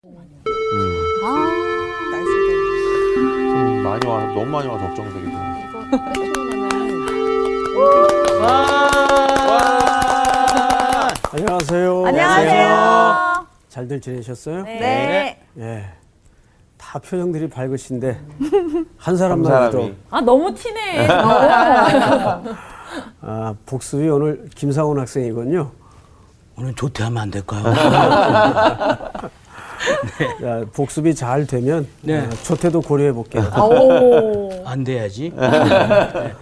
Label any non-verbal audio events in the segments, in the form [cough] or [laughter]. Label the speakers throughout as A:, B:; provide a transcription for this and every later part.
A: 좀 많이 와 너무 많이 와서 걱정되기도 해.
B: 안녕하세요.
C: 안녕하세요.
B: 잘들 지내셨어요?
C: 네.
B: 예. 다 표정들이 밝으신데 한 [laughs]
A: 한
B: 사람만
A: 사람이
B: 해도
C: 아 너무 티네. [laughs]
B: 아, 복습이 오늘 김상훈 학생이군요.
D: 오늘 조퇴하면 안 될까요? [laughs]
B: 야, 복습이 잘 되면
D: 네.
B: 어, 조퇴도 고려해 볼게요.
C: 오. [laughs]
D: 안 돼야지. 네.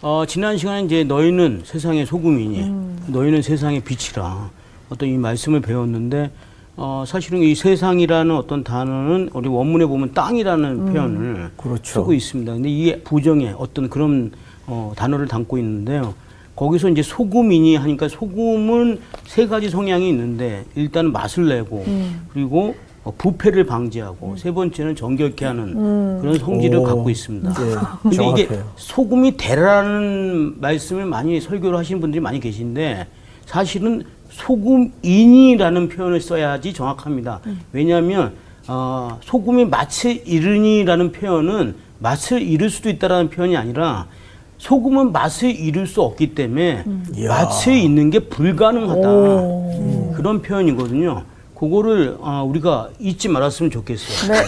D: 어, 지난 시간에 이제 너희는 세상의 소금이니 너희는 세상의 빛이라 어떤 이 말씀을 배웠는데 어, 사실은 이 세상이라는 어떤 단어는 우리 원문에 보면 땅이라는 표현을
B: 그렇죠.
D: 쓰고 있습니다. 근데 이 부정에 어떤 그런 어, 단어를 담고 있는데요. 거기서 이제 소금이니 하니까 소금은 세 가지 성향이 있는데 일단 맛을 내고 그리고 어, 부패를 방지하고 세 번째는 정결케 하는 그런 성질을
B: 오.
D: 갖고 있습니다.
B: 네,
D: 근데 [laughs] 이게
B: 정확해요.
D: 소금이 대라는 말씀을 많이 설교를 하시는 분들이 많이 계신데 사실은 소금인이라는 표현을 써야지 정확합니다. 왜냐하면 어, 소금이 맛을 잃으니라는 표현은 맛을 잃을 수도 있다라는 표현이 아니라 소금은 맛을 잃을 수 없기 때문에
B: 이야.
D: 맛을 잃는 게 불가능하다 그런 표현이거든요. 그거를 어, 우리가 잊지 말았으면 좋겠어요.
C: 네.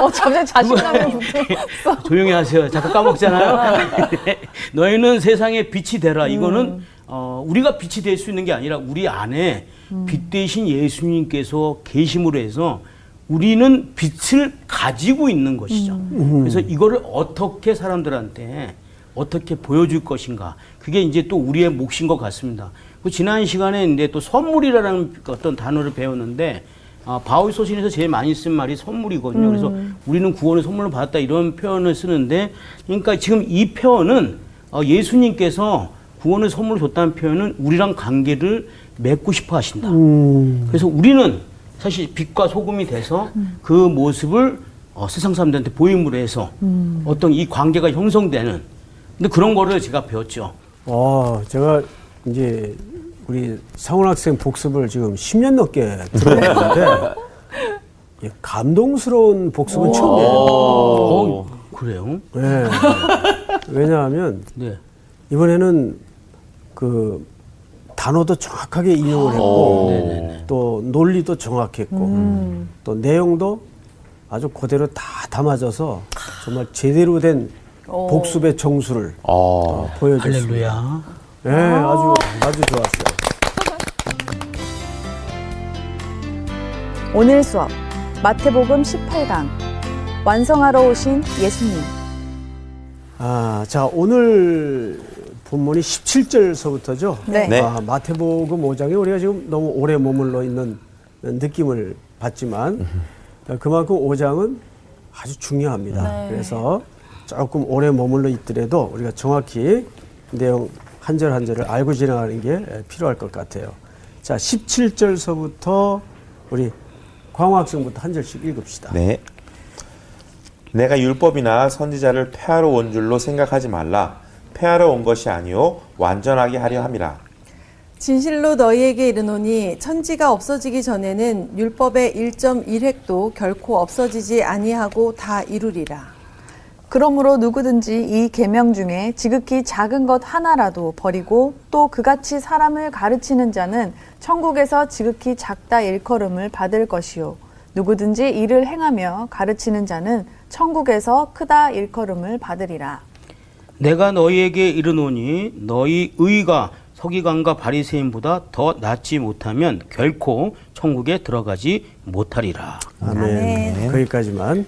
C: 어 갑자기 자신감이 붙어. [laughs]
D: 조용히 하세요. 자꾸 까먹잖아요. [laughs] 너희는 세상에 빛이 되라. 이거는 어, 우리가 빛이 될 수 있는 게 아니라 우리 안에 빛 대신 예수님께서 계심으로 해서 우리는 빛을 가지고 있는 것이죠. 그래서 이거를 어떻게 사람들한테 어떻게 보여줄 것인가. 그게 이제 또 우리의 몫인 것 같습니다. 그 지난 시간에 이제 또 선물이라는 어떤 단어를 배웠는데 아, 바울 소신에서 제일 많이 쓴 말이 선물이거든요. 그래서 우리는 구원의 선물을 받았다 이런 표현을 쓰는데, 그러니까 지금 이 표현은 어, 예수님께서 구원의 선물을 줬다는 표현은 우리랑 관계를 맺고 싶어 하신다. 그래서 우리는 사실 빛과 소금이 돼서 그 모습을 어, 세상 사람들한테 보임으로 해서 어떤 이 관계가 형성되는 근데 그런 거를 제가 배웠죠.
B: 어, 제가 이제 우리 상훈 학생 복습을 지금 10년 넘게 들어왔는데 이 [laughs] 감동스러운 복습은 처음이에요.
D: 어, 그래요?
B: 네. 왜냐하면
D: 네.
B: 이번에는 그 단어도 정확하게 인용을 했고 또 논리도 정확했고 또 내용도 아주 그대로 다 담아져서 정말 제대로 된 복습의 정수를
A: 어.
B: 어, 보여줬습니다.
D: 할렐루야.
B: 네, 아주 아주 좋았어요. [laughs]
E: 오늘 수업 마태복음 18강 완성하러 오신 예수님
B: 아, 자 오늘 본문이 17절서부터죠.
E: 네.
A: 네.
B: 아, 마태복음 5장에 우리가 지금 너무 오래 머물러 있는 느낌을 받지만 [laughs] 그만큼 5장은 아주 중요합니다. 그래서 조금 오래 머물러 있더라도 우리가 정확히 내용 한 절 한 절을 알고 지나가는 게 필요할 것 같아요. 자, 17절서부터 우리 광호 학생부터 한 절씩 읽읍시다.
A: 네. 내가 율법이나 선지자를 폐하러 온 줄로 생각하지 말라. 폐하러 온 것이 아니요 완전하게 하려 함이라.
F: 진실로 너희에게 이르노니 천지가 없어지기 전에는 율법의 1.1획도 결코 없어지지 아니하고 다 이루리라.
E: 그러므로 누구든지 이 계명 중에 지극히 작은 것 하나라도 버리고 또 그같이 사람을 가르치는 자는 천국에서 지극히 작다 일컬음을 받을 것이요 누구든지 이를 행하며 가르치는 자는 천국에서 크다 일컬음을 받으리라
D: 내가 너희에게 이르노니 너희 의가 서기관과 바리새인보다 더 낫지 못하면 결코 천국에 들어가지 못하리라.
B: 아멘. 거기까지만.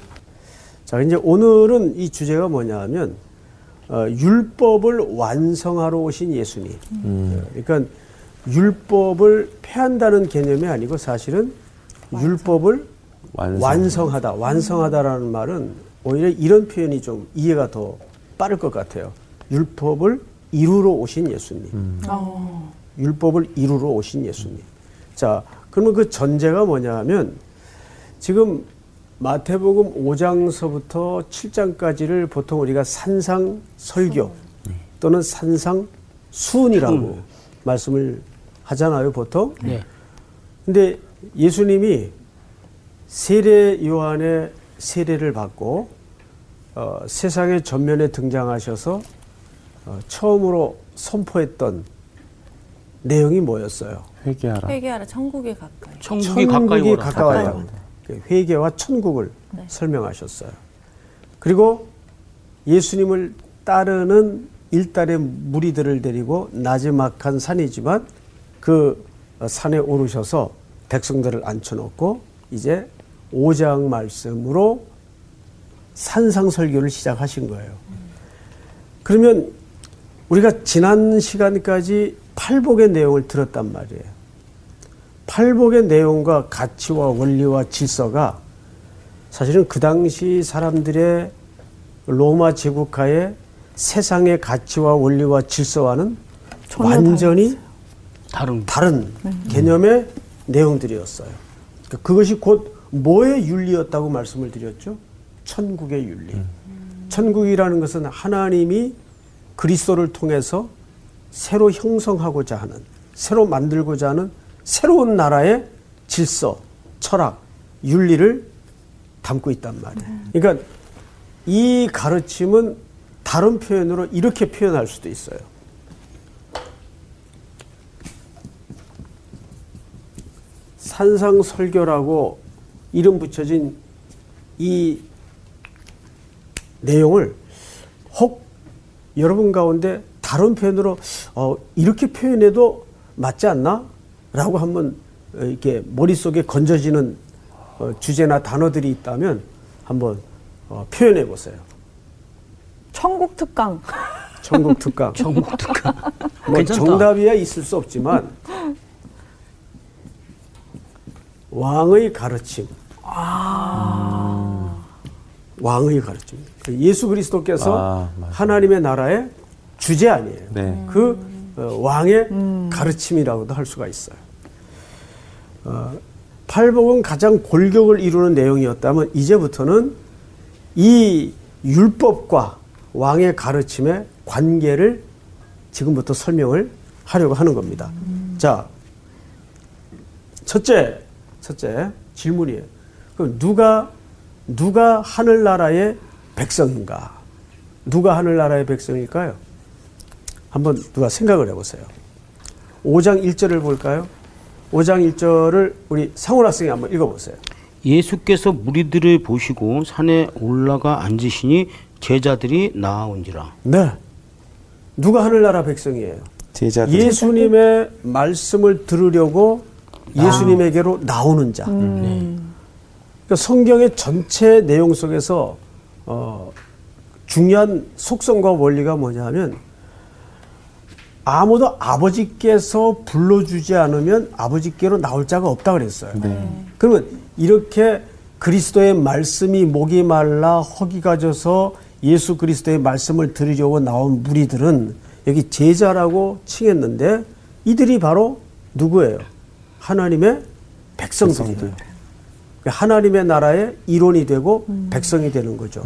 B: 자, 이제 오늘은 이 주제가 뭐냐 하면, 어, 율법을 완성하러 오신 예수님. 어, 그러니까 율법을 폐한다는 개념이 아니고 사실은 율법을
A: 완성.
B: 완성 하다. 완성하다라는 말은 오히려 이런 표현이 좀 이해가 더 빠를 것 같아요. 율법을 이루러 오신 예수님. 율법을 이루러 오신 예수님. 자, 그러면 그 전제가 뭐냐 하면 지금 마태복음 5장서부터 7장까지를 보통 우리가 산상 설교 또는 산상 수훈이라고 말씀을 하잖아요, 보통.
D: 네.
B: 근데 예수님이 세례 요한의 세례를 받고 어, 세상의 전면에 등장하셔서 어, 처음으로 선포했던 내용이 뭐였어요?
A: 회개하라.
F: 회개하라 천국에 가까이.
D: 천국이 가까이 오라.
B: 가까워요. 그 회개와 천국을 설명하셨어요. 그리고 예수님을 따르는 일달의 무리들을 데리고 나지막한 산이지만 그 산에 오르셔서 백성들을 앉혀놓고 이제 오장 말씀으로 산상설교를 시작하신 거예요. 그러면 우리가 지난 시간까지 팔복의 내용을 들었단 말이에요. 팔복의 내용과 가치와 원리와 질서가 사실은 그 당시 사람들의 로마 제국하에 세상의 가치와 원리와 질서와는 완전히
D: 다른
B: 다른 개념의 내용들이었어요. 그러니까 그것이 곧 뭐의 윤리였다고 말씀을 드렸죠? 천국의 윤리. 천국이라는 것은 하나님이 그리스도를 통해서 새로 형성하고자 하는, 새로 만들고자 하는 새로운 나라의 질서, 철학, 윤리를 담고 있단 말이에요. 그러니까 이 가르침은 다른 표현으로 이렇게 표현할 수도 있어요. 산상설교라고 이름 붙여진 이 내용을 혹 여러분 가운데 다른 표현으로 어, 이렇게 표현해도 맞지 않나? 라고 한번 어, 이렇게 머릿속에 건져지는 어, 주제나 단어들이 있다면 한번 어, 표현해 보세요.
C: 천국 특강.
B: 천국 특강. [laughs]
D: 천국 특강.
B: 뭐
D: 괜찮다.
B: 정답이야 있을 수 없지만 왕의 가르침. 왕의 가르침. 그 예수 그리스도께서
A: 아.
B: 하나님의 나라의 주제 아니에요.
A: 네.
B: 그 어, 왕의 가르침이라고도 할 수가 있어요. 어, 팔복은 가장 골격을 이루는 내용이었다면 이제부터는 이 율법과 왕의 가르침의 관계를 지금부터 설명을 하려고 하는 겁니다. 자, 첫째, 첫째 질문이에요. 그럼 누가 누가 하늘나라의 백성인가? 누가 하늘나라의 백성일까요? 한번 누가 생각을 해보세요. 5장 1절을 볼까요? 5장 1절을 우리 상훈 학생이 한번 읽어보세요.
D: 예수께서 무리들을 보시고 산에 올라가 앉으시니 제자들이 나아온지라.
B: 네. 누가 하늘나라 백성이에요?
A: 제자들.
B: 예수님의 말씀을 들으려고 예수님에게로 나오는 자. 그러니까 성경의 전체 내용 속에서 어, 중요한 속성과 원리가 뭐냐면 아무도 아버지께서 불러주지 않으면 아버지께로 나올 자가 없다 그랬어요. 그러면 이렇게 그리스도의 말씀이 목이 말라 허기가 져서 예수 그리스도의 말씀을 들으려고 나온 무리들은 여기 제자라고 칭했는데 이들이 바로 누구예요? 하나님의 백성들이에요. 그러니까 하나님의 나라의 일원이 되고 백성이 되는 거죠.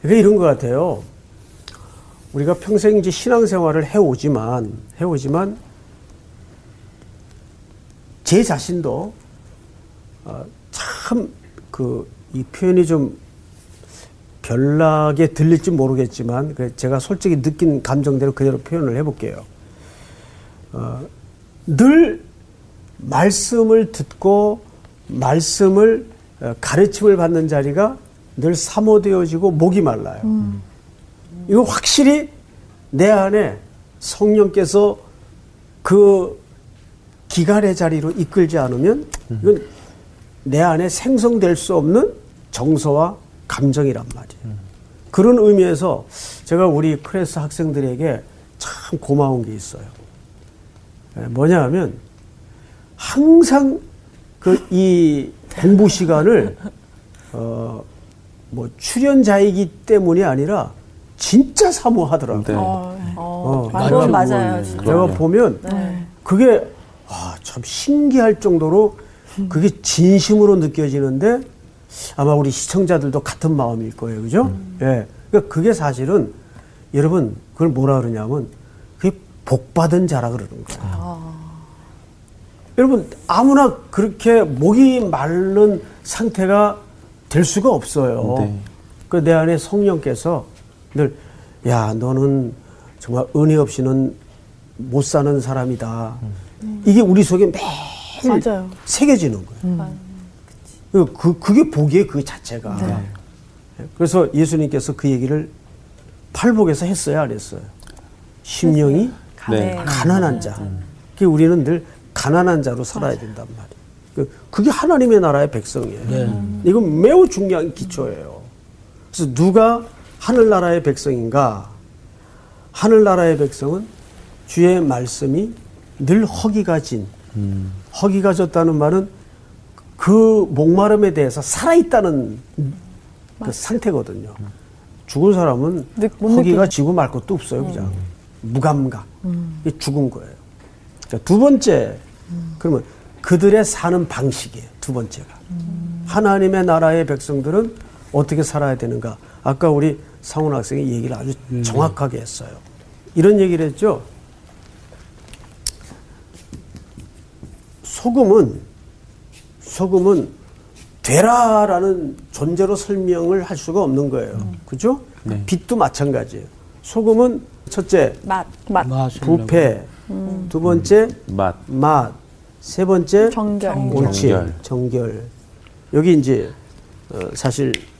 B: 그러니까 이런 것 같아요. 우리가 평생 이제 신앙생활을 해오지만 해오지만 제 자신도 어, 참그 이 표현이 좀 별나게 들릴지 모르겠지만 그래 제가 솔직히 느낀 감정대로 그대로 표현을 해볼게요. 어, 늘 말씀을 듣고 말씀을 어, 가르침을 받는 자리가 늘 사모되어지고 목이 말라요. 이거 확실히 내 안에 성령께서 그 기간의 자리로 이끌지 않으면 이건 내 안에 생성될 수 없는 정서와 감정이란 말이에요. 그런 의미에서 제가 우리 크레스 학생들에게 참 고마운 게 있어요. 예, 뭐냐 하면 항상 그 이 공부 시간을 어 뭐 출연자이기 때문이 아니라 진짜 사모하더라고요.
A: 네.
B: 어,
F: 그건
B: 내가-
F: 맞아요. 진짜.
B: 내가 보면 그게 아, 참 신기할 정도로 그게 진심으로 느껴지는데 아마 우리 시청자들도 같은 마음일 거예요. 그죠? 예. 그러니까 그게 사실은 여러분 그걸 뭐라 그러냐면 그게 복 받은 자라 그러는 거예요. 여러분 아무나 그렇게 목이 마른 상태가 될 수가 없어요.
A: 네.
B: 그내 안에 성령께서 늘 야 너는 정말 은혜 없이는 못 사는 사람이다. 이게 우리 속에 매일
E: 맞아요.
B: 새겨지는 거예요. 그, 그 그게 복이에요 그 자체가. 그래서 예수님께서 그 얘기를 팔복에서 했어요 안 했어요? 심령이
A: 네.
B: 가난한 자. 그 우리는 늘 가난한 자로 살아야 된단 말이에요. 그- 그게 하나님의 나라의 백성이에요. 이건 매우 중요한 기초예요. 그래서 누가 하늘나라의 백성인가? 하늘나라의 백성은 주의 말씀이 늘 허기가 진. 허기가 졌다는 말은 그 목마름에 대해서 살아있다는 그 상태거든요. 죽은 사람은
E: 느- 못
B: 허기가. 지고 말 것도 없어요, 그냥. 무감각. 이게 죽은 거예요. 자, 두 번째, 그러면 그들의 사는 방식이에요. 두 번째가. 하나님의 나라의 백성들은 어떻게 살아야 되는가. 아까 우리 상훈 학생이 얘기를 아주 정확하게 했어요. 이런 얘기를 했죠. 소금은, 소금은 되라라는 존재로 설명을 할 수가 없는 거예요. 그죠?
A: 네.
B: 빛도 마찬가지예요. 소금은 첫째,
F: 맛.
E: 맛,
B: 부패. 두 번째
A: 맛.
B: 맛. 세 번째
E: 정결.
B: 옳지.
A: 정결.
B: 정결. 여기 이제 어, 사실 어,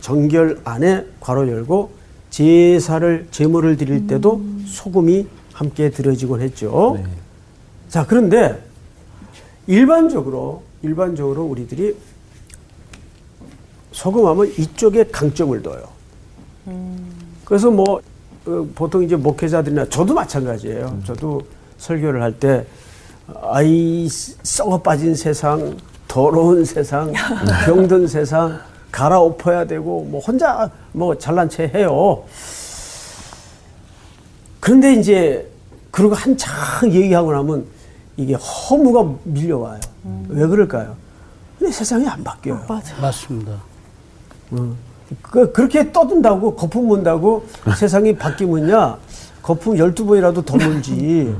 B: 정결 안에 괄호 열고 제사를 제물을 드릴 때도 소금이 함께 들어지곤 했죠.
A: 네.
B: 자, 그런데 일반적으로 일반적으로 우리들이 소금하면 이쪽에 강점을 둬요. 그래서 뭐 어, 보통 이제 목회자들이나 저도 마찬가지예요. 저도 설교를 할 때 아이 썩어 빠진 세상, 더러운 세상, [laughs] 병든 세상 갈아엎어야 되고 뭐 혼자 뭐 잘난 체 해요. 그런데 이제 그러고 한창 얘기하고 나면 이게 허무가 밀려와요. 왜 그럴까요? 근데 세상이 안 바뀌어요.
D: 맞습니다.
B: 그, 그렇게 떠든다고 거품 문다고 세상이 바뀌면야 거품 12번이라도 더 물지.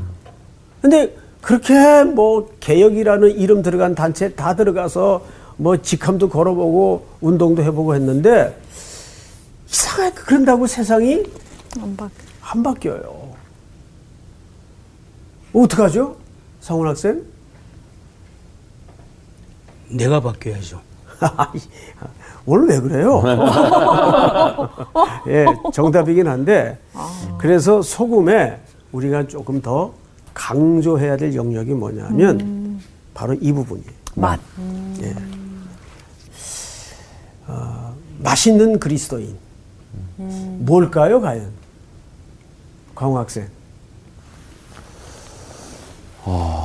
B: 근데 그렇게 뭐 개혁이라는 이름 들어간 단체 다 들어가서 뭐 직함도 걸어보고 운동도 해보고 했는데 이상하게 그런다고 세상이
E: 안 바.
B: 안 바뀌어요. 어떡하죠? 상훈 학생?
D: 내가 바뀌어야죠. [laughs]
B: 오늘 왜 그래요? [laughs] 예, 정답이긴 한데, 그래서 소금에 우리가 조금 더 강조해야 될 영역이 뭐냐면, 바로 이 부분이에요.
E: 맛.
B: 예. 어, 맛있는 그리스도인. 뭘까요, 과연? 강호 학생.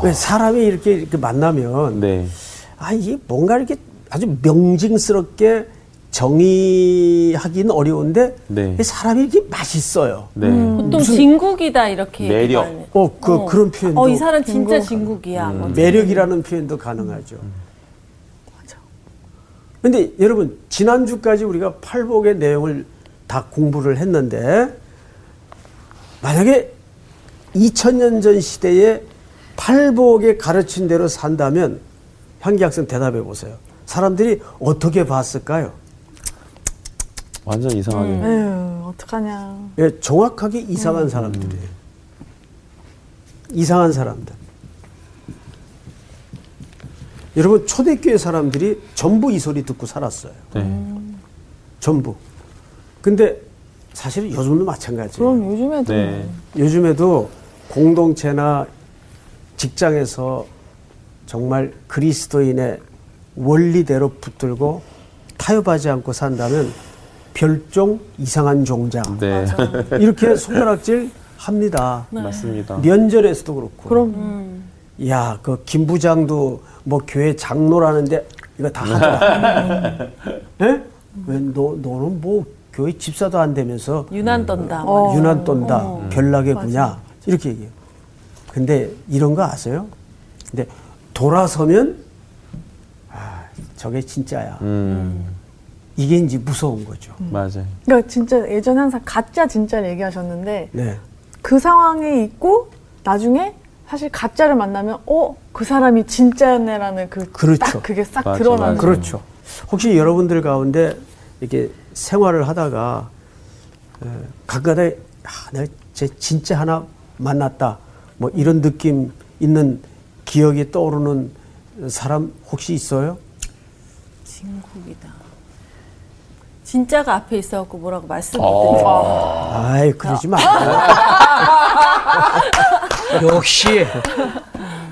B: 왜 사람이 이렇게, 이렇게 만나면,
A: 네.
B: 아, 이게 뭔가 이렇게 아주 명징스럽게 정의하기는 어려운데
A: 네.
B: 이 사람이 이렇게 맛있어요.
A: 네.
F: 보통 진국이다 이렇게
A: 매력.
F: 얘기하는.
B: 어, 그 그런 표현도
F: 어, 이 사람 진짜 진국이야. 뭐
B: 매력이라는 표현도 가능하죠. 맞아. 근데 여러분 지난주까지 우리가 팔복의 내용을 다 공부를 했는데 만약에 2000년 전 시대에 팔복의 가르친 대로 산다면 향기 학생 대답해 보세요. 사람들이 어떻게 봤을까요?
A: 완전 이상하게.
E: 에휴, 어떡하냐.
B: 예, 정확하게 이상한 사람들이에요. 이상한 사람들. 여러분 초대교회 사람들이 전부 이 소리 듣고 살았어요.
A: 네.
B: 전부. 근데 사실 요즘도 마찬가지예요.
E: 그럼 요즘에도
A: 네.
B: 요즘에도 공동체나 직장에서 정말 그리스도인의 원리대로 붙들고 타협하지 않고 산다면 별종 이상한 종자
A: 네.
B: 이렇게 손가락질 합니다.
A: 맞습니다.
B: 면전에서도 그렇고.
E: 그럼
B: 야, 그 김 부장도 뭐 교회 장로라는데 이거 다 하더라. [laughs] 예? 왜 너, 너는 뭐 교회 집사도 안 되면서
F: 유난 떤다.
E: 어.
B: 유난 떤다. 별나게 구냐. 이렇게 얘기해요. 근데 이런 거 아세요? 근데 돌아서면 아, 저게 진짜야.
A: 음,
B: 이게 이제 무서운 거죠.
A: 맞아요.
E: 그러니까 진짜 예전에 항상 가짜 진짜를 얘기하셨는데
B: 네.
E: 그 상황에 있고 나중에 사실 가짜를 만나면 어 그 사람이 진짜였네라는 그딱
B: 그렇죠.
E: 그게 싹
A: 맞아,
E: 드러나는
A: 맞아.
B: 그렇죠. 혹시 여러분들 가운데 이렇게 생활을 하다가 에, 가끔가다 아, 내가 제 진짜 하나 만났다 뭐 이런 느낌 있는 기억이 떠오르는 사람 혹시 있어요?
F: 진국이다. 진짜가 앞에 있어갖고 뭐라고 말씀 못 드리고.
B: 아이 그러지 마. [laughs]
D: 역시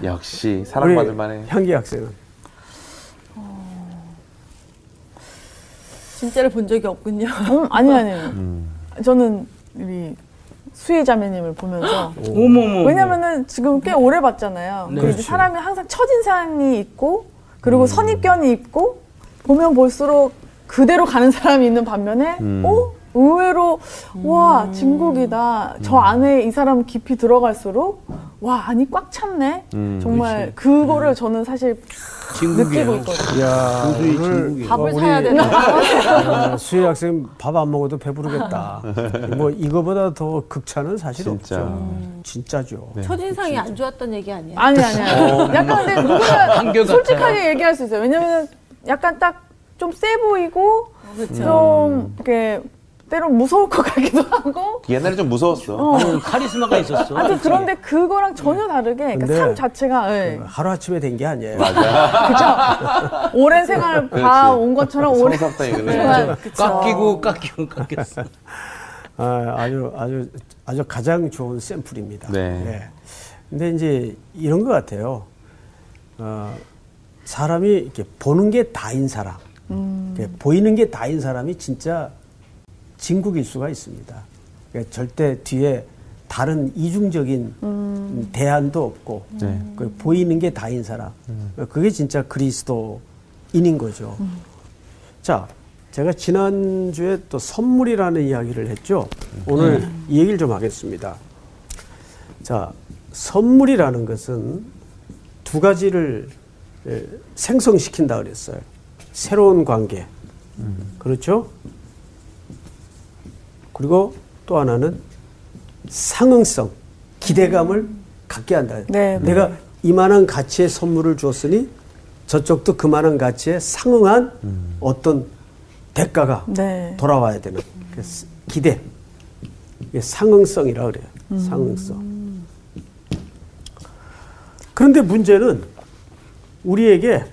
A: 역시 사랑받을 만해.
B: 향기 학생은
F: 진짜를 본 적이 없군요.
E: 음, 아니 아니에요. 저는 우리 수희 자매님을 보면서
D: 어머머.
E: 왜냐면은 지금 꽤 오래 봤잖아요.
D: 네.
E: 그리고 이제 사람이 항상 첫인상이 있고 그리고 선입견이 있고 보면 볼수록 그대로 가는 사람이 있는 반면에 어 의외로 와 진국이다. 저 안에 이 사람 깊이 들어갈수록 와 안이 꽉 찼네.
A: 음,
E: 정말 그거를 저는 사실
D: 진국이야.
E: 느끼고 있거든요.
B: 야 오늘.
F: 밥을
B: 우리
F: 사야 되나?
B: 어, 수혜 학생 밥 안 먹어도 배부르겠다. [laughs] 뭐 이거보다 더 극찬은 사실
A: 진짜.
B: 없죠. 진짜죠.
F: 첫인상이 안 좋았던 얘기 아니에요?
E: 아니 아니 아니. 약간 근데 [laughs] 누구나 솔직하게 얘기할 수 있어요. 왜냐면 약간 딱 좀 세 보이고 좀 이렇게 때론 무서울 것 같기도 하고.
A: 옛날에 좀 무서웠어.
E: 어.
D: 음, 카리스마가 있었어.
E: 아무튼 그런데 그거랑 전혀 다르게 그러니까
B: 근데
E: 삶 자체가 예.
B: 하루 아침에 된 게 아니에요. [laughs]
E: 오랜 생활 봐온 것처럼
A: 이거네.
E: 생활
D: 깎이고 깎이고 깎였어. [laughs]
B: 아, 아주 아주 아주 가장 좋은 샘플입니다.
A: 네.
B: 근데 이제 이런 것 같아요. 어, 사람이 이렇게 보는 게 다인 사람, 이렇게 보이는 게 다인 사람이 진짜 진국일 수가 있습니다. 그러니까 절대 뒤에 다른 이중적인 음, 대안도 없고
A: 네.
B: 그 보이는 게 다인 사람. 그게 진짜 그리스도인인 거죠. 자, 제가 지난주에 또 선물이라는 이야기를 했죠. 오늘 이 얘기를 좀 하겠습니다. 자, 선물이라는 것은 두 가지를 에, 생성시킨다 그랬어요. 새로운 관계. 그렇죠? 그리고 또 하나는 상응성, 기대감을 갖게 한다.
E: 네.
B: 내가 이만한 가치의 선물을 줬으니 저쪽도 그만한 가치에 상응한 어떤 대가가
E: 네.
B: 돌아와야 되는 그 스- 기대. 이게 상응성이라 그래요. 상응성. 그런데 문제는 우리에게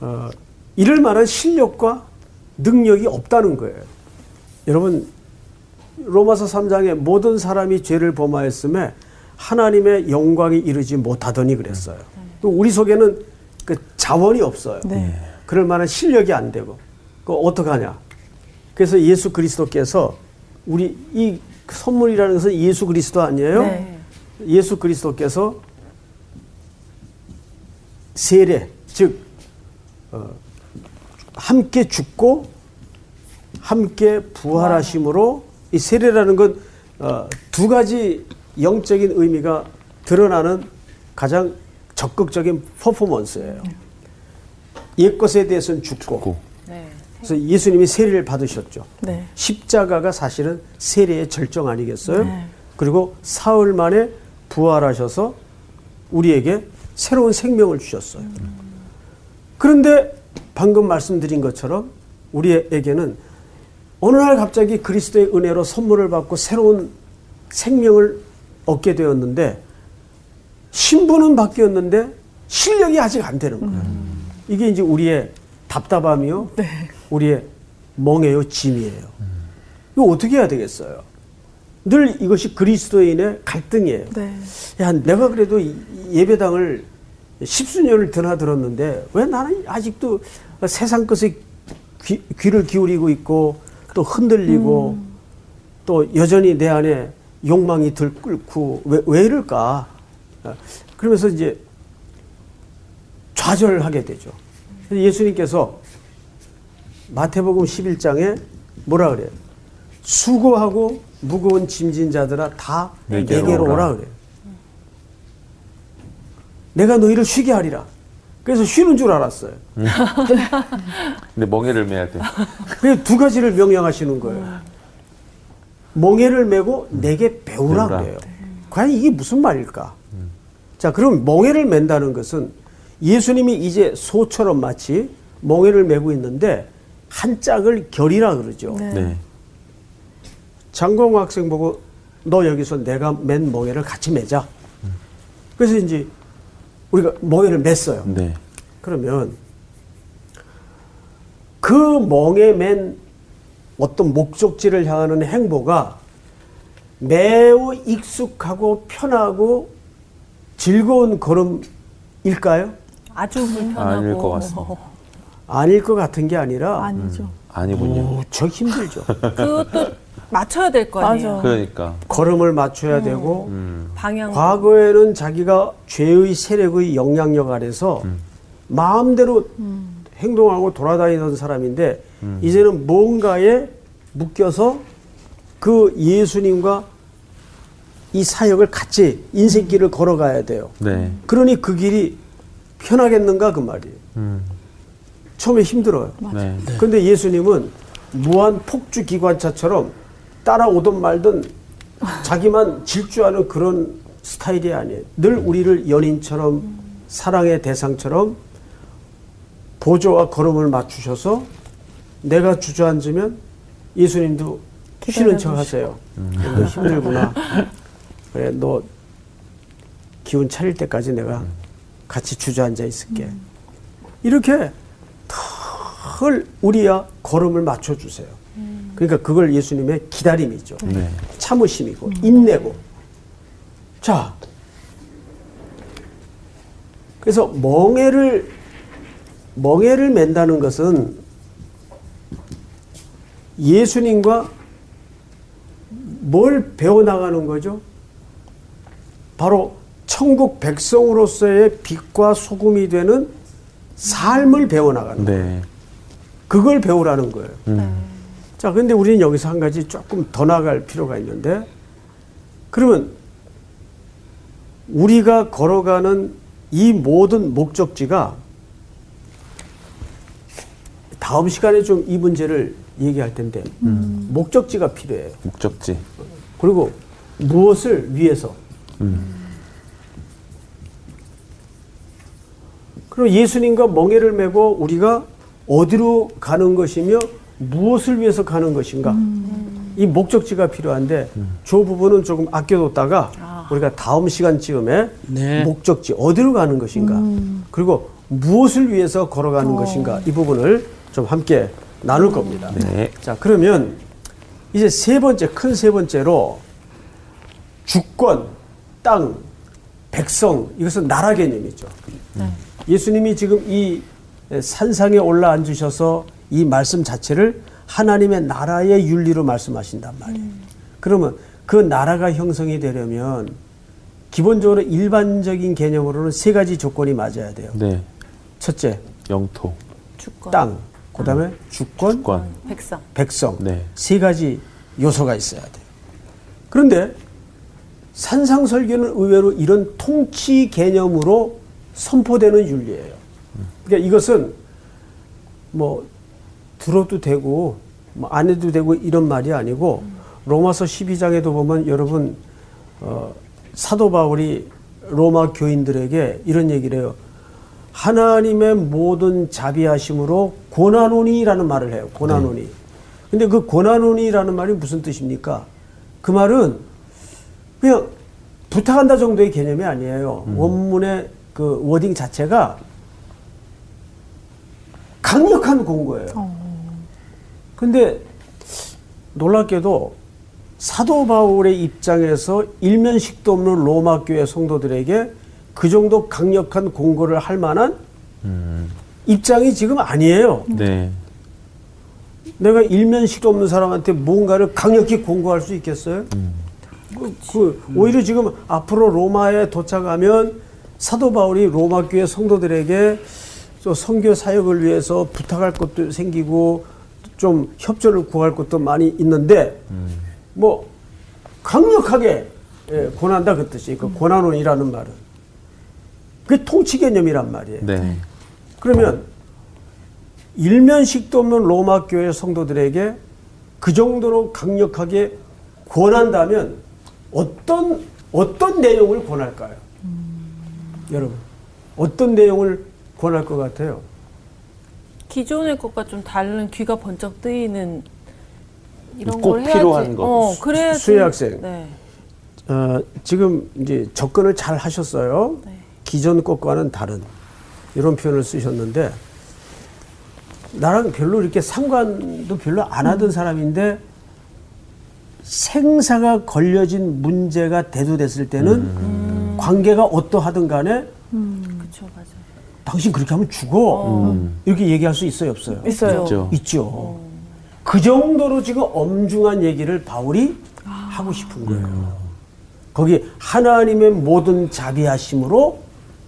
B: 어, 이럴 만한 실력과 능력이 없다는 거예요. 여러분 로마서 3장에 모든 사람이 죄를 범하였음에 하나님의 영광이 이르지 못하더니 그랬어요. 또 우리 속에는 그 자원이 없어요.
E: 네.
B: 그럴 만한 실력이 안 되고 그 어떡하냐? 그래서 예수 그리스도께서 우리 이 선물이라는 것은 예수 그리스도 아니에요?
E: 네.
B: 예수 그리스도께서 세례 즉 어, 함께 죽고 함께 부활하심으로 이 세례라는 건 어, 두 가지 영적인 의미가 드러나는 가장 적극적인 퍼포먼스예요. 옛 것에 대해서는 죽고,
A: 죽고.
F: 네.
B: 그래서 예수님이 세례를 받으셨죠.
E: 네.
B: 십자가가 사실은 세례의 절정 아니겠어요?
E: 네.
B: 그리고 사흘 만에 부활하셔서 우리에게 새로운 생명을 주셨어요. 그런데 방금 말씀드린 것처럼 우리에게는 어느 날 갑자기 그리스도의 은혜로 선물을 받고 새로운 생명을 얻게 되었는데 신분은 바뀌었는데 실력이 아직 안 되는 거예요. 이게 이제 우리의 답답함이요. 우리의 멍해요, 짐이에요. 이거 어떻게 해야 되겠어요? 늘 이것이 그리스도인의 갈등이에요.
E: 네.
B: 야, 내가 그래도 예배당을 십수년을 드나들었는데 왜 나는 아직도 세상 것에 귀, 귀를 기울이고 있고 또 흔들리고 또 여전히 내 안에 욕망이 들끓고 왜, 왜 이럴까? 어, 그러면서 이제 좌절하게 되죠. 그래서 예수님께서 마태복음 11장에 뭐라 그래요? 수고하고 무거운 짐진 자들아 다
A: 내게로
B: 내게로
A: 오라.
B: 오라 그래요. 내가 너희를 쉬게 하리라. 그래서 쉬는 줄 알았어요. [laughs]
A: 근데 멍해를 매야 돼.
B: 그두 가지를 명령하시는 거예요. 멍해를 메고 내게 배우라
A: 배우라.
B: 그래요. 과연 이게 무슨 말일까? 자, 그럼 멍에를 맨다는 것은 예수님이 이제 소처럼 마치 멍에를 메고 있는데 한 짝을 결이라 그러죠.
A: 네.
B: 장광호 학생 보고 너 여기서 내가 맨 멍에를 같이 매자. 그래서 이제 우리가 멍에를 맸어요.
A: 네.
B: 그러면 그 멍에 맨 어떤 목적지를 향하는 행보가 매우 익숙하고 편하고 즐거운 걸음일까요?
F: 아주 불편하고.
A: 아닐 것 같습니다.
B: 아닐 것 같은 게 아니라
E: 아니죠.
A: 아니군요.
B: 무척 힘들죠.
F: 그것도 맞춰야 될 거 아니에요.
E: 맞아.
A: 그러니까.
B: 걸음을 맞춰야 되고
A: 음.
F: 방향.
B: 과거에는 자기가 죄의 세력의 영향력 아래서 마음대로 행동하고 돌아다니던 사람인데 이제는 뭔가에 묶여서 그 예수님과 이 사역을 같이 인생길을 걸어가야 돼요.
A: 네.
B: 그러니 그 길이 편하겠는가 그 말이에요.
A: 음.
B: 처음에 힘들어요.
A: 네.
B: 근데 예수님은 무한 폭주 기관차처럼 따라오든 말든 자기만 질주하는 그런 스타일이 아니에요. 늘 우리를 연인처럼 사랑의 대상처럼 보조와 걸음을 맞추셔서 내가 주저앉으면 예수님도 쉬는 척 하세요. 너 힘들구나. 그래, 너 기운 차릴 때까지 내가 같이 주저앉아 있을게. 이렇게 늘 우리야 걸음을 맞춰주세요. 그러니까 그걸 예수님의 기다림이죠.
A: 네.
B: 참으심이고 인내고. 자, 그래서 멍해를 멍해를 맨다는 것은 예수님과 뭘 배워 나가는 거죠? 바로 천국 백성으로서의 빛과 소금이 되는 삶을 배워 나가는 거예요.
A: 네.
B: 그걸 배우라는 거예요.
A: 음.
B: 자, 근데 우리는 여기서 한 가지 조금 더 나갈 필요가 있는데, 그러면 우리가 걸어가는 이 모든 목적지가 다음 시간에 좀 이 문제를 얘기할 텐데, 목적지가 필요해요.
A: 목적지.
B: 그리고 무엇을 위해서? 그럼 예수님과 멍에를 메고 우리가 어디로 가는 것이며 무엇을 위해서 가는 것인가? 이 목적지가 필요한데 저 부분은 조금 아껴뒀다가 우리가 다음 시간쯤에
D: 네.
B: 목적지 어디로 가는 것인가? 그리고 무엇을 위해서 걸어가는 것인가? 이 부분을 좀 함께 나눌 겁니다.
A: 네.
B: 자, 그러면 이제 세 번째, 큰 세 번째로 주권, 땅, 백성, 이것은 나라 개념이죠. 예수님이 지금 이 산상에 올라 앉으셔서 이 말씀 자체를 하나님의 나라의 윤리로 말씀하신단 말이에요. 그러면 그 나라가 형성이 되려면 기본적으로 일반적인 개념으로는 세 가지 조건이 맞아야 돼요.
A: 네.
B: 첫째,
A: 영토.
F: 주권.
B: 땅. 그 다음에 주권,
A: 주권.
F: 백성.
B: 백성
A: 네.
B: 세 가지 요소가 있어야 돼요. 그런데 산상설교는 의외로 이런 통치 개념으로 선포되는 윤리예요. 그러니까 이것은 뭐 들어도 되고 뭐 안 해도 되고 이런 말이 아니고 로마서 12장에도 보면 여러분 어, 사도 바울이 로마 교인들에게 이런 얘기를 해요. 하나님의 모든 자비하심으로 고난오니라는 말을 해요. 고난오니. 근데 그 고난오니라는 말이 무슨 뜻입니까? 그 말은 그냥 부탁한다 정도의 개념이 아니에요. 원문의 그 워딩 자체가 강력한 공고예요. 근데 놀랍게도 사도 바울의 입장에서 일면식도 없는 로마 교회 성도들에게 그 정도 강력한 공고를 할 만한 입장이 지금 아니에요.
A: 네.
B: 내가 일면식도 없는 사람한테 뭔가를 강력히 공고할 수 있겠어요? 그, 그 오히려 지금 앞으로 로마에 도착하면 사도 바울이 로마 교회 성도들에게 저 선교 사역을 위해서 부탁할 것도 생기고 좀 협조를 구할 것도 많이 있는데 뭐 강력하게 예, 권한다 그 뜻이 그 권한원이라는 말은 그게 통치 개념이란 말이에요.
A: 네.
B: 그러면 일면식도 없는 로마 교회 성도들에게 그 정도로 강력하게 권한다면 어떤 어떤 내용을 권할까요? 여러분 어떤 내용을 권할 것 같아요?
F: 기존의 것과 좀 다른 귀가 번쩍 뜨이는 이런
A: 꼭
F: 걸 해야지.
A: 필요한 거.
F: 어, 그래야지.
B: 수혜 학생.
F: 네.
B: 어, 지금 이제 접근을 잘 하셨어요.
F: 네.
B: 기존 것과는 다른 이런 표현을 쓰셨는데 나랑 별로 이렇게 상관도 별로 안 하던 사람인데 생사가 걸려진 문제가 대두됐을 때는 관계가 어떠하든 간에
F: 그쵸, 맞아요.
B: 당신 그렇게 하면 죽어. 이렇게 얘기할 수 있어요, 없어요?
E: 있어요.
A: 있죠.
B: 있죠. 그 정도로 지금 엄중한 얘기를 바울이 하고 싶은 거예요. 거기 하나님의 모든 자비하심으로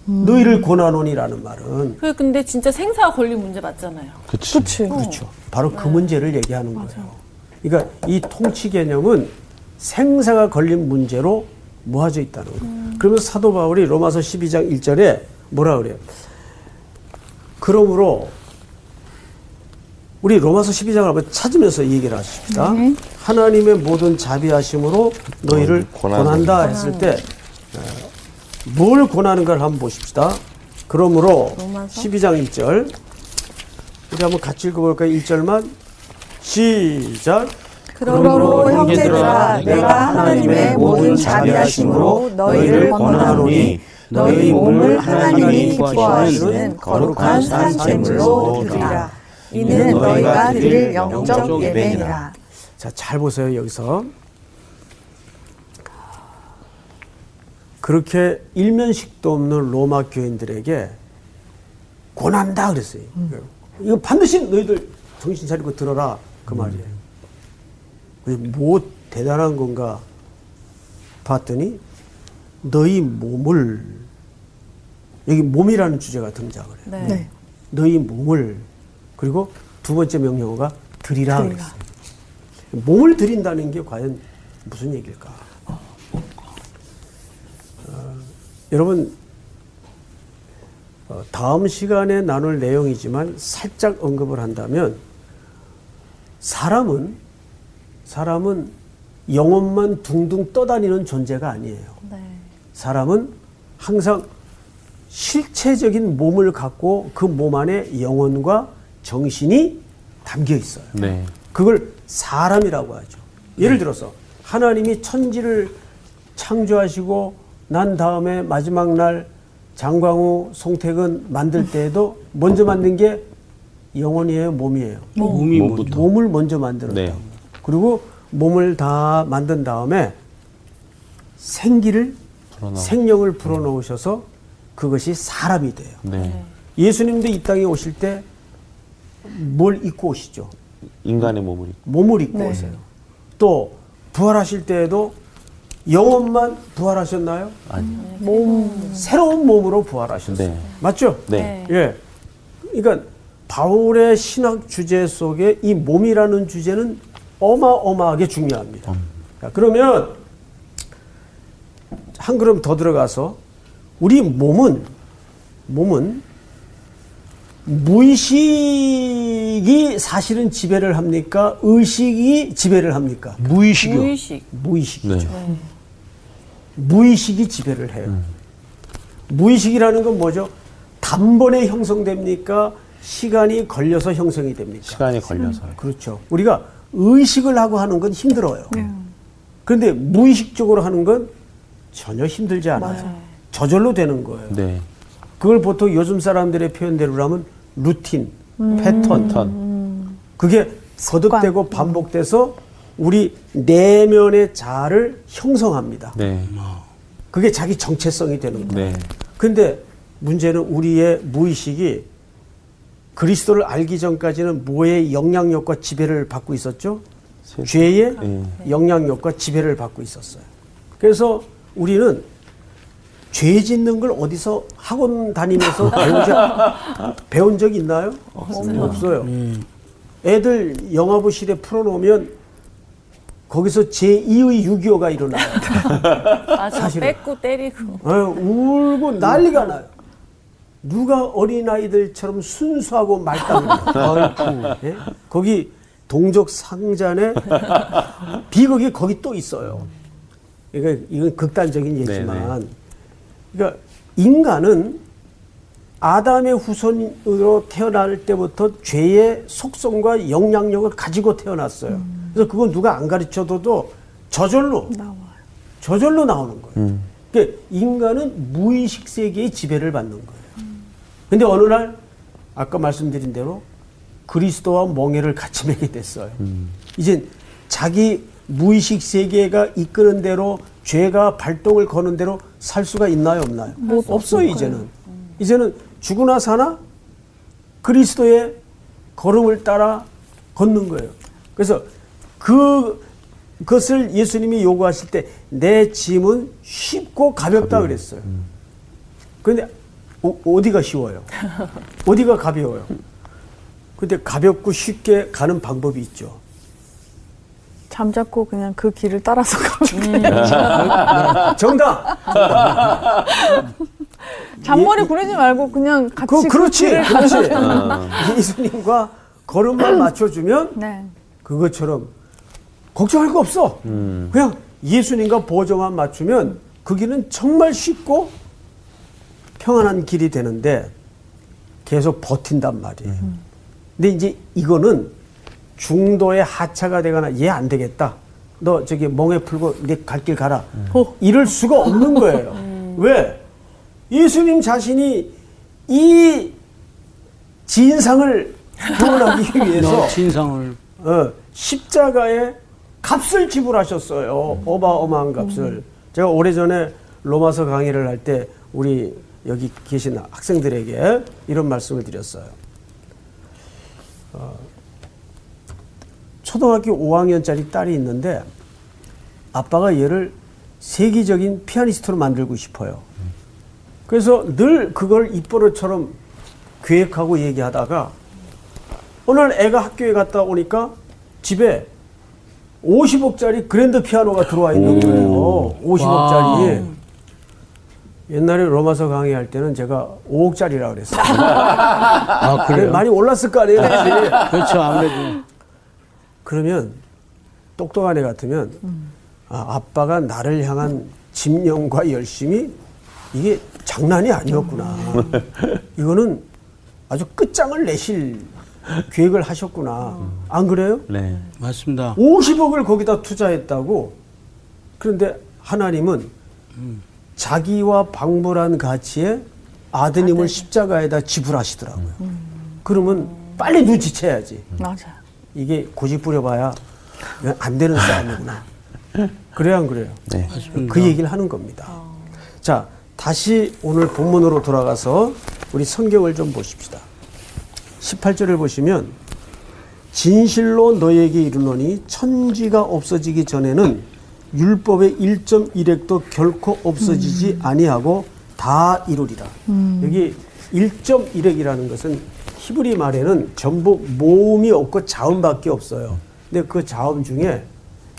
B: 너희를 고난원이라는 말은
F: 그게 근데 진짜 생사가 걸린 문제 맞잖아요.
A: 그치.
E: 그치.
B: 그렇죠. 바로 그 문제를 얘기하는 거예요. 그러니까 이 통치 개념은 생사가 걸린 문제로 모아져 있다는 거예요. 그러면서 사도 바울이 로마서 12장 1절에 뭐라 그래요? 그러므로 우리 로마서 12장을 한번 찾으면서 얘기를 하십시다. 하나님의 모든 자비하심으로 너희를
A: 고난을
B: 고난다 했을 때 어, 뭘 고나는가를 한번 보십시다. 그러므로 12장 1절 우리 한번 같이 읽어볼까요? 1절만 시작.
E: 그러므로 형제들아 내가 하나님의 모든 자비하심으로 너희를 권하노니 너희 몸을 하나님이 기뻐하시는 거룩한 산재물로 드리라 이는 너희가 드릴 영적 예배니라
B: 자, 잘 보세요, 여기서. 그렇게 일면식도 없는 로마 교인들에게 고난다 그랬어요. 이거 반드시 너희들 정신 차리고 들어라. 그 말이에요. 그래서 뭐 대단한 건가 봤더니 너희 몸을 여기 몸이라는 주제가 등장을 해요.
F: 네.
E: 네.
B: 너희 몸을 그리고 두 번째 명령어가 드리라 그랬어요. 몸을 드린다는 게 과연 무슨 얘기일까? 어, 여러분 어, 다음 시간에 나눌 내용이지만 살짝 언급을 한다면 사람은 사람은 영혼만 둥둥 떠다니는 존재가 아니에요.
F: 네.
B: 사람은 항상 실체적인 몸을 갖고 그 몸 안에 영혼과 정신이 담겨 있어요.
A: 네.
B: 그걸 사람이라고 하죠. 예를 들어서 하나님이 천지를 창조하시고 난 다음에 마지막 날 장광우, 송택은 만들 때에도 먼저 만든 게 영혼이에요, 몸이에요.
D: 몸이 뭐
A: 몸부터.
B: 몸을 먼저 만들었다.
A: 네.
B: 그리고 몸을 다 만든 다음에 생기를
A: 불어넣어.
B: 생명을 불어넣으셔서 그것이 사람이 돼요.
A: 네.
B: 예수님도 이 땅에 오실 때 뭘 입고 오시죠?
A: 인간의 몸을 입고.
B: 몸을 입고 오세요. 또 부활하실 때에도 영혼만 부활하셨나요?
A: 아니요.
B: 몸 새로운 몸으로 부활하셨어요.
A: 네.
B: 맞죠?
A: 네.
B: 예. 그러니까 바울의 신학 주제 속에 이 몸이라는 주제는 어마어마하게 중요합니다. 자, 그러면 한 걸음 더 들어가서 우리 몸은 몸은 무의식이 사실은 지배를 합니까? 의식이 지배를 합니까?
D: 무의식이요.
F: 무의식.
B: 무의식이죠.
A: 네.
B: 무의식이 지배를 해요. 무의식이라는 건 뭐죠? 단번에 형성됩니까? 시간이 걸려서 형성이 됩니까?
A: 시간이 걸려서요.
B: 그렇죠. 우리가 의식을 하고 하는 건 힘들어요. 그런데 무의식적으로 하는 건 전혀 힘들지 않아요. 저절로 되는 거예요.
A: 네.
B: 그걸 보통 요즘 사람들의 표현대로 하면 루틴, 패턴.
A: 턴.
B: 그게 거듭되고 반복돼서 우리 내면의 자아를 형성합니다.
A: 네.
B: 그게 자기 정체성이 되는 거예요.
A: 네.
B: 근데 문제는 우리의 무의식이 그리스도를 알기 전까지는 뭐의 영향력과 지배를 받고 있었죠?
A: 세-
B: 죄의
A: 네.
B: 영향력과 지배를 받고 있었어요. 그래서 우리는 죄 짓는 걸 어디서 학원 다니면서 [laughs] 배운 적, 배운 적 있나요? 없어요. 애들 영화부실에 풀어놓으면 거기서 제2의 6.25가 일어나요. [laughs]
F: 맞아.
B: 사실은.
F: 뺏고 때리고.
B: 아유, 울고 난리가 나요. 누가 어린아이들처럼 순수하고 말단해요. [laughs] 예? 거기 동족 상잔에 비극이 거기 또 있어요. 그러니까 이건 극단적인 예지만, 그러니까 인간은 아담의 후손으로 태어날 때부터 죄의 속성과 영향력을 가지고 태어났어요. 그래서 그건 누가 안 가르쳐줘도 저절로 저절로 나오는 거예요. 그러니까 인간은 무의식 세계의 지배를 받는 거예요. 근데 어느 날 아까 말씀드린 대로 그리스도와 멍해를 같이 매게 됐어요. 이제 자기 무의식 세계가 이끄는 대로 죄가 발동을 거는 대로 살 수가 있나요, 없나요? 없어요, 이제는. 이제는 죽으나 사나 그리스도의 걸음을 따라 걷는 거예요. 그래서 그 그것을 예수님이 요구하실 때 내 짐은 쉽고 가볍다 그랬어요. 그런데 어, 어디가 쉬워요? [laughs] 어디가 가벼워요? 근데 가볍고 쉽게 가는 방법이 있죠.
E: 잠자코 그냥 그 길을 따라서 [laughs] 가면
B: 정답. [laughs]
E: 잔머리
B: 예,
E: 구르지 말고 그냥 같이
B: 그,
E: 그
B: 그렇지,
E: 길을
B: 그렇지. 예수님과 [laughs] 걸음만 맞춰주면
E: 네.
B: 그것처럼 걱정할 거 없어. 그냥 예수님과 보조만 맞추면 그 길은 정말 쉽고 평안한 길이 되는데 계속 버틴단 말이에요. 근데 이제 이거는 중도의 하차가 되거나 얘 안 되겠다. 너 저기 멍에 풀고 내갈길 가라. 이럴 수가 없는 거예요. [laughs] 왜? 예수님 자신이 이 진상을 구원하기 [laughs] 위해서
D: 진상을
B: 어, 십자가에 값을 지불하셨어요. 어마어마한 값을. 제가 오래전에 로마서 강의를 할 때 우리 여기 계신 학생들에게 이런 말씀을 드렸어요. 어, 초등학교 5학년짜리 딸이 있는데 아빠가 얘를 세계적인 피아니스트로 만들고 싶어요. 그래서 늘 그걸 입버릇처럼 계획하고 얘기하다가 오늘 애가 학교에 갔다 오니까 집에 50억짜리 그랜드 피아노가 들어와 있는 거예요. 50억짜리. 옛날에 로마서 강의할 때는 제가 5억짜리라 그랬어요. [laughs]
D: 아 그래요?
B: 많이 올랐을 거 아니에요. 사실.
D: 그렇죠 아무래도
B: 그러면 똑똑한 애 같으면 아, 아빠가 나를 향한 집념과 열심이 이게 장난이 아니었구나. 이거는 아주 끝장을 내실 계획을 하셨구나. 안 그래요?
A: 네.
D: 맞습니다.
B: 50억을 거기다 투자했다고. 그런데 하나님은 자기와 방불한 가치에 아드님을 십자가에다 지불하시더라고요. 그러면 빨리 눈치채야지.
E: 맞아.
B: 이게 고집 부려봐야 안 되는 싸움이구나. 그래요, 안 그래요?
A: 네.
B: 그 얘기를 하는 겁니다. 자, 다시 오늘 본문으로 돌아가서 우리 성경을 좀 보십시다. 18절을 보시면 진실로 너에게 이르노니 천지가 없어지기 전에는 율법의 1.1획도 결코 없어지지 아니하고 다 이루리라. 여기 1.1획이라는 것은 히브리 말에는 전부 모음이 없고 자음밖에 없어요. 근데 그 자음 중에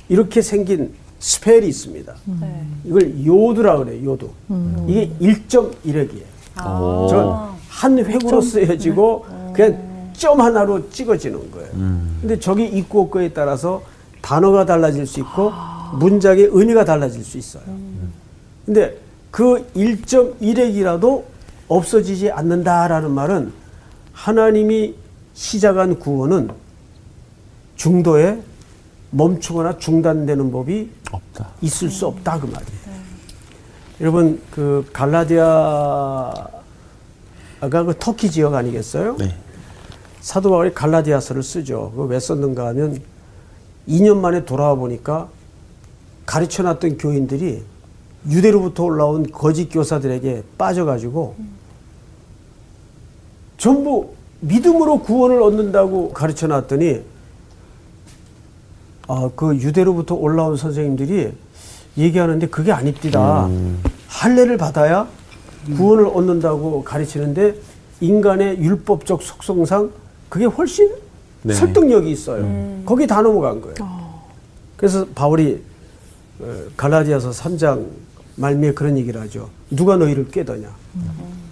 B: 이렇게 생긴 스펠이 있습니다.
F: 네.
B: 이걸 요드라 그래요, 요드. 이게 1.1획이에요. 저한 획으로 쓰여지고 그냥 점 하나로 찍어지는 거예요. 근데 저기 있고 없고에 따라서 단어가 달라질 수 있고 문장의 의미가 달라질 수 있어요. 근데 그 1.1획이라도 없어지지 않는다라는 말은 하나님이 시작한 구원은 중도에 멈추거나 중단되는 법이
A: 없다.
B: 있을 수 없다 그 말이에요. 여러분 그 갈라디아가 그 터키 지역 아니겠어요?
A: 네.
B: 사도 바울이 갈라디아서를 쓰죠. 그 왜 썼는가 하면 2년 만에 돌아와 보니까 가르쳐 놨던 교인들이 유대로부터 올라온 거짓 교사들에게 빠져가지고 전부 믿음으로 구원을 얻는다고 가르쳐 놨더니 아, 그 유대로부터 올라온 선생님들이 얘기하는데 그게 아닙니다. 할례를 받아야 구원을 얻는다고 가르치는데 인간의 율법적 속성상 그게 훨씬
A: 네.
B: 설득력이 있어요. 거기 다 넘어간 거예요. 그래서 바울이 어, 갈라디아서 3장 말미에 그런 얘기를 하죠. 누가 너희를 깨더냐?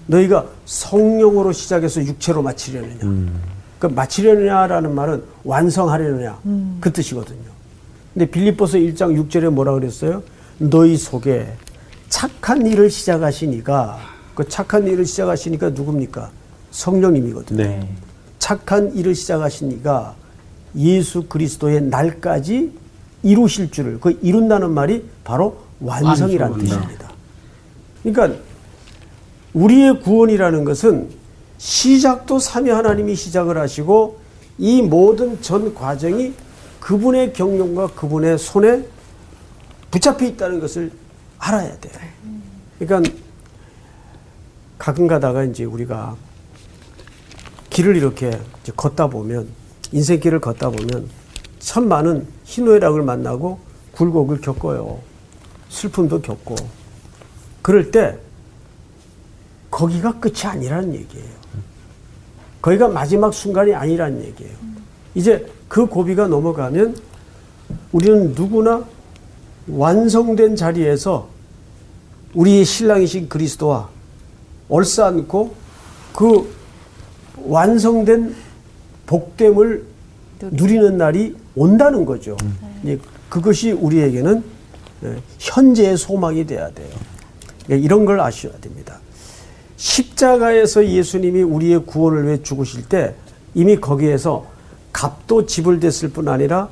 B: 너희가 성령으로 시작해서 육체로 마치려느냐? 그 마치려느냐라는 말은 완성하려느냐 그 뜻이거든요. 근데 빌립보서 1장 6절에 뭐라 그랬어요? 너희 속에 착한 일을 시작하시니까 그 착한 일을 시작하시니까 누굽니까? 성령님이거든요.
A: 네.
B: 착한 일을 시작하시니까 예수 그리스도의 날까지 이루실 줄을 그 이룬다는 말이 바로 완성이라는
D: 완성.
B: 뜻입니다. 그러니까 우리의 구원이라는 것은 시작도 삼위 하나님이 시작을 하시고 이 모든 전 과정이 그분의 경륜과 그분의 손에 붙잡혀 있다는 것을 알아야 돼요. 그러니까 가끔 가다가 이제 우리가 길을 이렇게 걷다 보면 인생길을 걷다 보면 참 많은 희노애락을 만나고 굴곡을 겪어요. 슬픔도 겪고 그럴 때 거기가 끝이 아니라는 얘기예요. 거기가 마지막 순간이 아니라는 얘기예요. 이제 그 고비가 넘어가면 우리는 누구나 완성된 자리에서 우리의 신랑이신 그리스도와 얼싸안고 그 완성된 복됨을 누리는 날이 온다는 거죠. 예, 그것이 우리에게는 예, 현재의 소망이 돼야 돼요. 예, 이런 걸 아셔야 됩니다. 십자가에서 예수님이 우리의 구원을 위해 죽으실 때 이미 거기에서 값도 지불됐을 뿐 아니라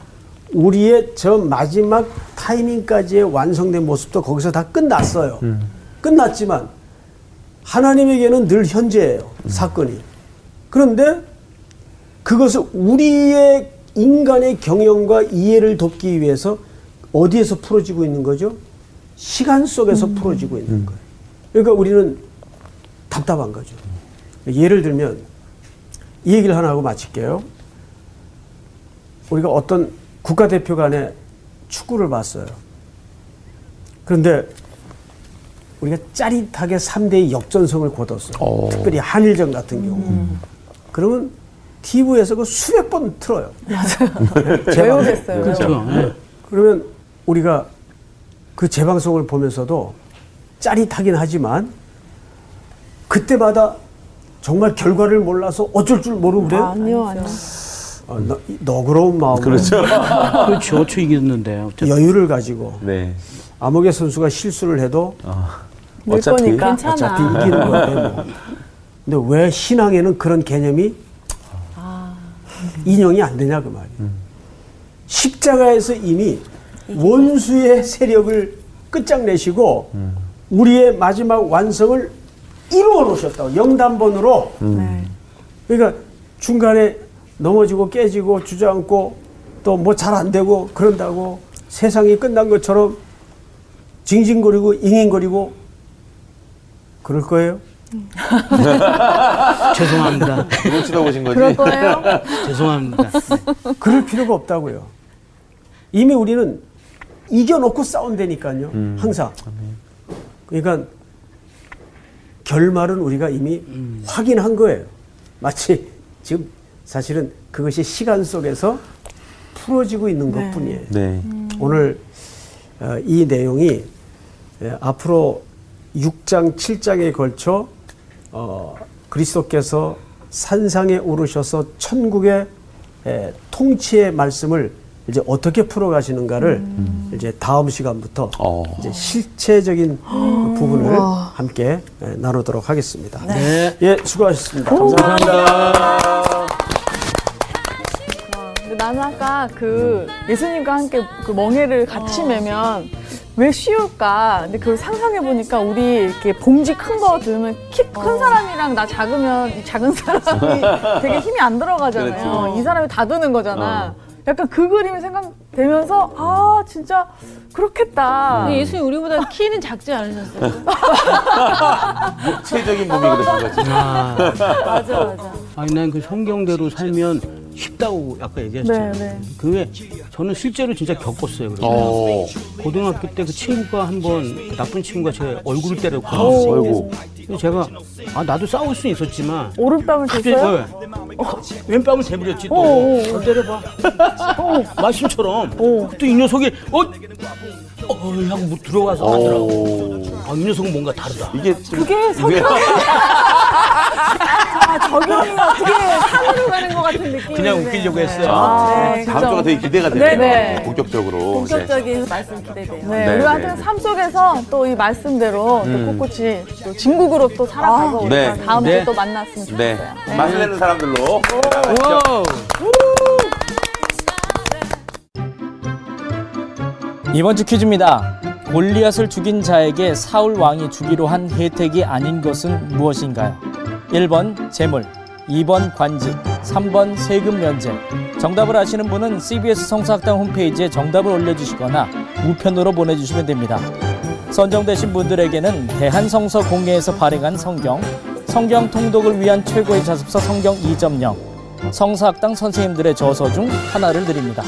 B: 우리의 저 마지막 타이밍까지의 완성된 모습도 거기서 다 끝났어요. 끝났지만 하나님에게는 늘 현재예요. 사건이. 그런데 그것을 우리의 인간의 경영과 이해를 돕기 위해서 어디에서 풀어지고 있는 거죠? 시간 속에서 풀어지고 있는 거예요. 그러니까 우리는 답답한 거죠. 예를 들면 이 얘기를 하나 하고 마칠게요. 우리가 어떤 국가대표 간의 축구를 봤어요. 그런데 우리가 짜릿하게 3대2 역전성을 거뒀어요. 특별히 한일전 같은 경우. 그러면 TV에서 그 수백 번 틀어요.
E: 외우겠어요. [laughs]
D: 그렇죠. 예.
B: 그러면 우리가 그 재방송을 보면서도 짜릿하긴 하지만 그때마다 정말 결과를 몰라서 어쩔 줄 모르고 그래요.
E: 아니요, 아니요.
B: 어, 너, 너그러운 마음으로
A: 그렇죠.
D: 그렇죠. 저 이겼는데요.
B: 여유를 가지고
A: 네.
B: 암흑의 선수가 실수를 해도
E: 늘
A: 어차피
E: 거니까.
F: 괜찮아.
B: 어차피 이기는 건데 뭐. 근데 왜 신앙에는 그런 개념이 인용이 안 되냐 그 말이에요. 십자가에서 이미 원수의 세력을 끝장내시고 우리의 마지막 완성을 이루어 놓으셨다고 영단번으로
E: 네.
B: 그러니까 중간에 넘어지고 깨지고 주저앉고 또 뭐 잘 안 되고 그런다고 세상이 끝난 것처럼 징징거리고 잉잉거리고 그럴 거예요? [laughs] [laughs]
D: 죄송합니다.
A: 이걸 쳐다보신 거지?
E: 그럴 거예요? [laughs]
D: 죄송합니다. 네.
B: 그럴 필요가 없다고요. 이미 우리는 이겨놓고 싸운다니까요. 항상. 그러니까 결말은 우리가 이미 확인한 거예요. 마치 지금 사실은 그것이 시간 속에서 풀어지고 있는
E: 네.
B: 것 뿐이에요.
A: 네.
B: 오늘 어, 이 내용이 예, 앞으로 6장, 7장에 걸쳐 어, 그리스도께서 산상에 오르셔서 천국의 에, 통치의 말씀을 이제 어떻게 풀어가시는가를 이제 다음 시간부터
A: 어.
B: 이제 실체적인 그 부분을 함께 에, 나누도록 하겠습니다.
D: 네.
B: 예, 수고하셨습니다.
A: 감사합니다.
E: 근데 나는 아까 그 예수님과 함께 그 멍해를 같이 매면 왜 쉬울까? 근데 그걸 상상해 보니까 우리 이렇게 봉지 큰 거 들면 키 큰 사람이랑 나 작으면 이 작은 사람이 [laughs] 되게 힘이 안 들어가잖아요.
A: 그렇지.
E: 이 사람이 다 드는 거잖아. 약간 그 그림이 생각되면서 아 진짜 그렇겠다.
F: 근데 예수님 우리보다 키는 작지 않으셨어요? [laughs]
A: 체적인 몸이 그러신 거지.
D: 아,
F: 맞아, 맞아.
D: 아니 난 그 성경대로 살면 쉽다고 아까 얘기했잖아요.
E: 네, 네.
D: 그게 저는 실제로 진짜 겪었어요. 그래서
A: 어.
D: 고등학교 때 그 친구가 한번 그 나쁜 친구가 제 얼굴을 때렸고
A: 아이고.
D: 그래서 제가 아 나도 싸울 수는 있었지만 갑자기
E: 줬어요?
D: 네. 어, 왼뺨을 대부렸지 또.
E: 어, 어,
D: 저 때려봐. 말씀처럼. 또 이 녀석이 어? 어 하고 뭐 들어가서 하더라고.
A: 오.
D: 아, 이 녀석은 뭔가 다르다.
A: 이게 좀-
E: 그게 성격- [laughs]
C: 적용이 어떻게 산으로 가는 것 같은 느낌이
D: 그냥 웃기려고 했어요.
A: 아,
C: 네,
A: 다음. 주가 되게 기대가 되네요.
C: 네, 네.
A: 본격적으로. 네.
C: 본격적인 말씀 기대돼요.
E: 네,
A: 네,
E: 우리가
A: 네.
E: 하여튼 삶 속에서 또 이 말씀대로
A: 음.
E: 또 꿋꿋이 또 진국으로 또 살아가고 우리가
A: 네.
E: 다음
D: 네.
E: 주에 또 만났으면 좋겠어요.
A: 네. 맛을 내는 사람들로.
G: 이번 주 퀴즈입니다. 골리앗을 죽인 자에게 사울 왕이 주기로 한 혜택이 아닌 것은 무엇인가요? 1번 재물, 2번 관직, 3번 세금 면제. 정답을 아시는 분은 CBS 성사학당 홈페이지에 정답을 올려주시거나 우편으로 보내주시면 됩니다. 선정되신 분들에게는 대한성서 공예에서 발행한 성경, 성경 통독을 위한 최고의 자습서 성경 2.0, 성사학당 선생님들의 저서 중 하나를 드립니다.